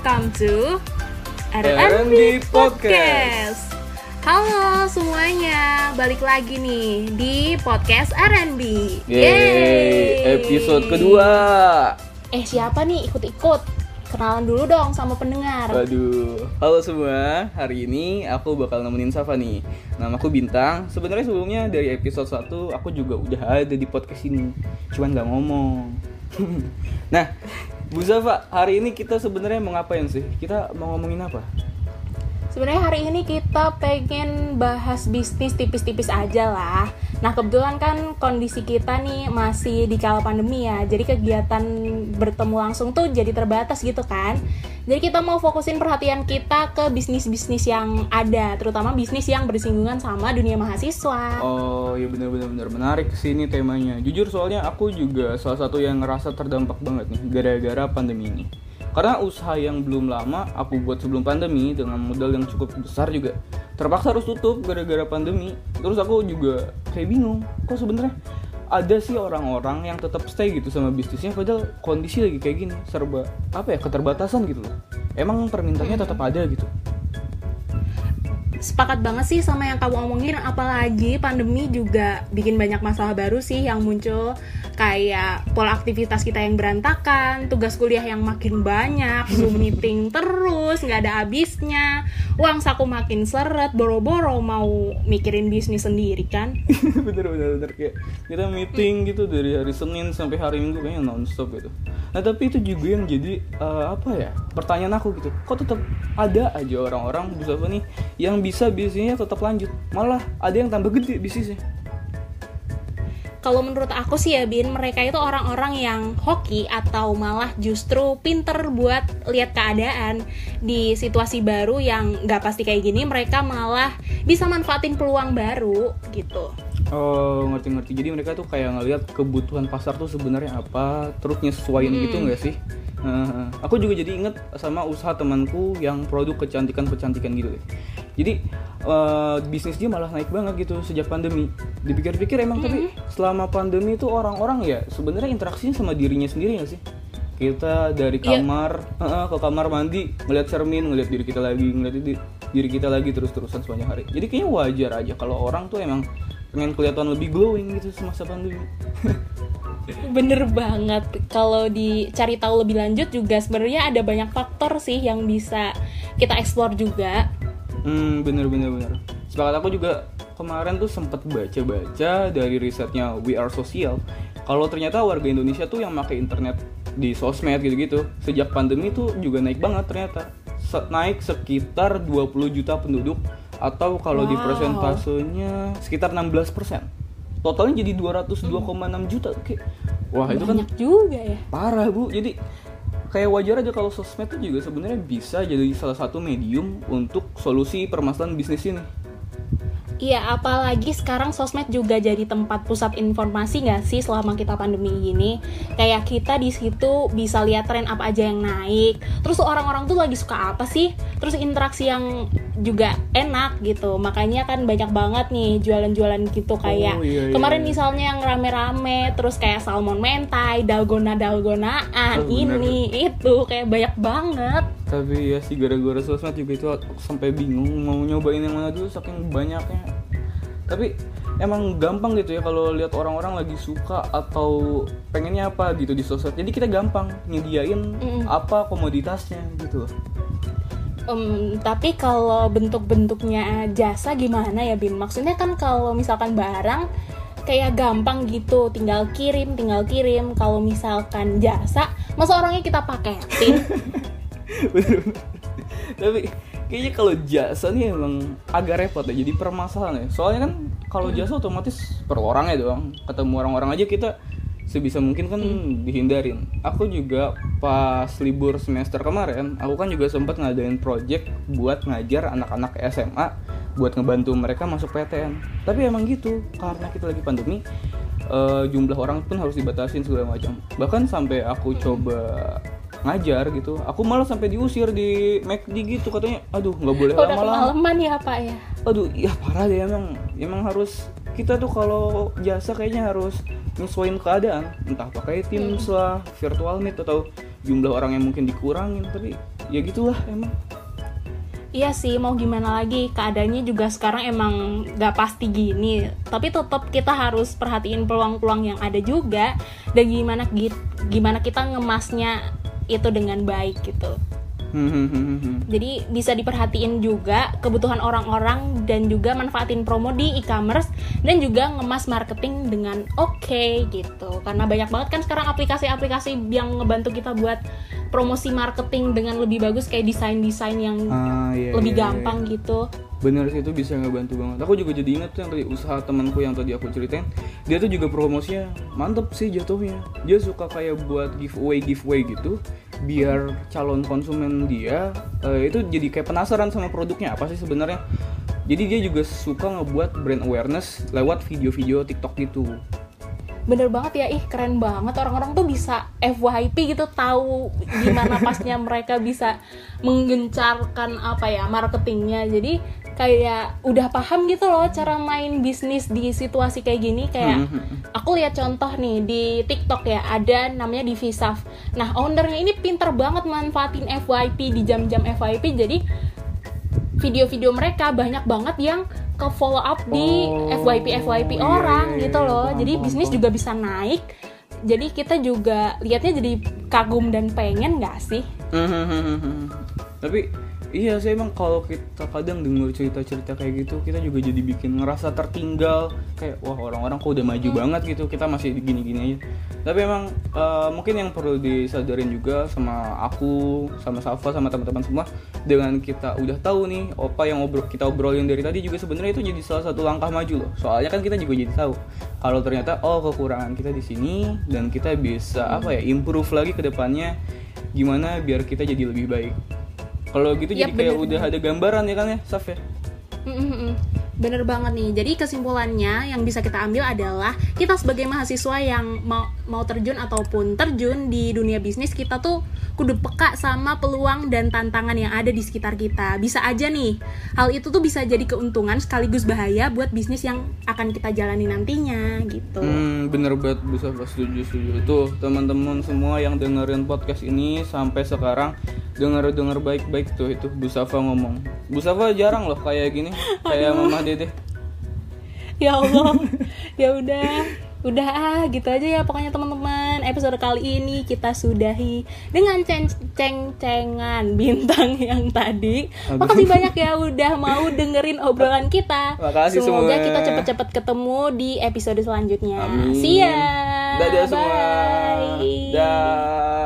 welcome to R&B Podcast. Halo semuanya, balik lagi nih di podcast R&B. Yeay, episode kedua. Eh siapa nih ikut-ikut? Kenalan dulu dong sama pendengar. Waduh, halo semua. Hari ini aku bakal nemenin Safa nih. Nama aku Bintang. Sebenarnya sebelumnya dari episode 1 aku juga udah ada di podcast ini. Cuman nggak ngomong. nah, Bu Safa, hari ini kita sebenarnya mau ngapain sih? Kita mau ngomongin apa? Sebenarnya hari ini kita pengen bahas bisnis tipis-tipis aja lah. Nah kebetulan kan kondisi kita nih masih di kala pandemi ya, jadi kegiatan bertemu langsung tuh jadi terbatas gitu kan. Jadi kita mau fokusin perhatian kita ke bisnis-bisnis yang ada, terutama bisnis yang bersinggungan sama dunia mahasiswa. Oh, ya benar-benar benar menarik sih ini temanya. Jujur soalnya aku juga salah satu yang ngerasa terdampak banget nih gara-gara pandemi ini. Karena usaha yang belum lama aku buat sebelum pandemi dengan modal yang cukup besar juga terpaksa harus tutup gara-gara pandemi. Terus aku juga kayak bingung, kok sebenarnya ada sih orang-orang yang tetap stay gitu sama bisnisnya padahal kondisi lagi kayak gini serba apa ya keterbatasan gitu loh. Emang permintaannya tetap ada gitu. Sepakat banget sih sama yang kamu omongin apalagi pandemi juga bikin banyak masalah baru sih yang muncul kayak pola aktivitas kita yang berantakan tugas kuliah yang makin banyak zoom meeting terus nggak ada habisnya uang saku makin seret boro-boro mau mikirin bisnis sendiri kan? Bener bener bener. Kayak kita meeting gitu dari hari Senin sampai hari Minggu kayaknya nonstop gitu. Nah tapi itu juga yang jadi eh, apa ya pertanyaan aku gitu. Kok tetap ada aja orang-orang bisa apa nih yang bisa bisnisnya tetap lanjut. Malah ada yang tambah gede bisnisnya. Kalau menurut aku sih ya Bin mereka itu orang-orang yang hoki atau malah justru pinter buat lihat keadaan di situasi baru yang nggak pasti kayak gini mereka malah bisa manfaatin peluang baru gitu. Oh ngerti-ngerti. Jadi mereka tuh kayak ngelihat kebutuhan pasar tuh sebenarnya apa terus nyesuaiin gitu nggak sih? Nah, aku juga jadi inget sama usaha temanku yang produk kecantikan-kecantikan gitu deh. Jadi eh, bisnis dia malah naik banget gitu sejak pandemi. Dipikir-pikir emang tapi selama pandemi itu orang-orang ya sebenarnya interaksinya sama dirinya sendiri gak sih? Kita dari Iya. kamar eh, eh, ke kamar mandi ngeliat cermin, ngeliat diri kita lagi, ngeliat di- diri kita lagi terus-terusan sepanjang hari. Jadi kayaknya wajar aja kalau orang tuh emang pengen kelihatan lebih glowing gitu semasa pandemi. bener banget kalau dicari tahu lebih lanjut juga sebenarnya ada banyak faktor sih yang bisa kita explore juga Hmm, bener bener bener. Sepakat aku juga kemarin tuh sempet baca-baca dari risetnya We Are Social. Kalau ternyata warga Indonesia tuh yang pakai internet di sosmed gitu-gitu sejak pandemi tuh juga naik banget ternyata. Se- naik sekitar 20 juta penduduk atau kalau di Wow. persentasenya sekitar 16%. Totalnya jadi 202,6 juta. Kayak wah itu kan banyak juga ya parah bu jadi kayak wajar aja kalau sosmed tuh juga sebenarnya bisa jadi salah satu medium untuk solusi permasalahan bisnis ini Iya, apalagi sekarang sosmed juga jadi tempat pusat informasi nggak sih selama kita pandemi gini? Kayak kita di situ bisa lihat tren apa aja yang naik. Terus orang-orang tuh lagi suka apa sih? Terus interaksi yang juga enak gitu. Makanya kan banyak banget nih jualan-jualan gitu kayak Oh, iya, iya, kemarin iya. misalnya yang rame-rame terus kayak salmon mentai, dalgona dalgonaan, Oh, bener. ini itu kayak banyak banget. tapi ya sih gara-gara sosmed juga itu aku sampai bingung mau nyobain yang mana dulu saking banyaknya tapi emang gampang gitu ya kalau lihat orang-orang lagi suka atau pengennya apa gitu di sosmed jadi kita gampang nyediain Mm-mm. apa komoditasnya gitu Em, tapi kalau bentuk-bentuknya jasa gimana ya Bin? Maksudnya kan kalau misalkan barang kayak gampang gitu, tinggal kirim, tinggal kirim. Kalau misalkan jasa, masa orangnya kita paketin? Tapi kayaknya kalau jasa nih emang agak repot ya jadi permasalahan ya soalnya kan kalau jasa otomatis per orangnya doang ketemu orang-orang aja kita sebisa mungkin kan dihindarin. Aku juga pas libur semester kemarin aku kan juga sempat ngadain project buat ngajar anak-anak SMA buat ngebantu mereka masuk PTN tapi emang gitu karena kita lagi pandemi eh, jumlah orang pun harus dibatasin segala macam. Bahkan sampai aku coba ngajar gitu aku malah sampai diusir di McD gitu katanya aduh nggak boleh lama-lama. kemalaman ya Pak ya? aduh ya parah deh emang emang harus kita tuh kalau jasa kayaknya harus nyesuaiin keadaan. Entah pakai Teams lah virtual meet atau jumlah orang yang mungkin dikurangin tapi ya gitulah emang. Iya sih, mau gimana lagi? Keadaannya juga sekarang emang gak pasti gini. Tapi tetap kita harus perhatiin peluang-peluang yang ada juga. Dan gimana gi- gimana kita ngemasnya itu dengan baik gitu. Hmm, hmm, hmm. Jadi bisa diperhatiin juga kebutuhan orang-orang dan juga manfaatin promo di e-commerce dan juga ngemas marketing dengan oke gitu. Karena banyak banget kan sekarang aplikasi-aplikasi yang ngebantu kita buat promosi marketing dengan lebih bagus kayak desain-desain yang Ah, iya, lebih iya, iya. gampang gitu. Bener sih itu bisa ngebantu banget. Aku juga jadi inget tuh yang tadi usaha temanku yang tadi aku ceritain. Dia tuh juga promosinya mantep sih jatuhnya. Dia suka kayak buat giveaway giveaway gitu, biar calon konsumen dia eh, itu jadi kayak penasaran sama produknya apa sih sebenarnya. Jadi dia juga suka ngebuat brand awareness lewat video-video TikTok gitu. Bener banget ya, ih keren banget orang-orang tuh bisa FYP gitu tahu gimana pasnya mereka bisa menggencarkan apa ya marketingnya. Jadi kayak udah paham gitu loh cara main bisnis di situasi kayak gini kayak Hmm, aku lihat contoh nih di TikTok ya ada namanya Divisaf. Nah ownernya ini pinter banget manfaatin FYP di jam-jam FYP jadi video-video mereka banyak banget yang ke follow up di Oh, FYP FYP iya, orang iya, gitu iya, loh. paham, jadi bisnis juga bisa naik. Jadi kita juga lihatnya jadi kagum dan pengen nggak sih? Hmm, Tapi iya sih emang kalau kita kadang dengar cerita-cerita kayak gitu kita juga jadi bikin ngerasa tertinggal kayak wah orang-orang kok udah maju banget gitu kita masih gini-gini aja. Tapi emang eh, mungkin yang perlu disadarin juga sama aku, sama Safa, sama teman-teman semua dengan kita udah tahu nih apa yang obrol kita obrolin dari tadi juga sebenarnya itu jadi salah satu langkah maju loh. Soalnya kan kita juga jadi tahu kalau ternyata oh kekurangan kita di sini dan kita bisa apa ya improve lagi ke depannya gimana biar kita jadi lebih baik. Kalau gitu Yap, jadi kayak bener. udah ada gambaran ya kan ya, Saf ya? Bener banget nih. Jadi kesimpulannya yang bisa kita ambil adalah kita sebagai mahasiswa yang mau mau terjun ataupun terjun di dunia bisnis kita tuh kudu peka sama peluang dan tantangan yang ada di sekitar kita. Bisa aja nih. Hal itu tuh bisa jadi keuntungan sekaligus bahaya buat bisnis yang akan kita jalani nantinya gitu. Hmm, bener banget Bu Safa setuju setuju. Tuh teman-teman semua yang dengerin podcast ini sampai sekarang denger denger baik-baik tuh itu Bu Safa ngomong. Bu Safa jarang loh kayak gini, kayak Mama Dede. Ya Allah. ya udah. Udah ah, gitu aja ya pokoknya teman-teman. Episode kali ini kita sudahi dengan ceng- ceng-cengan bintang yang tadi. Aduh. Makasih banyak ya udah mau dengerin obrolan kita. Makasih Semoga semua. kita cepet-cepet ketemu di episode selanjutnya. Amin. See ya. Dadah semua. Bye.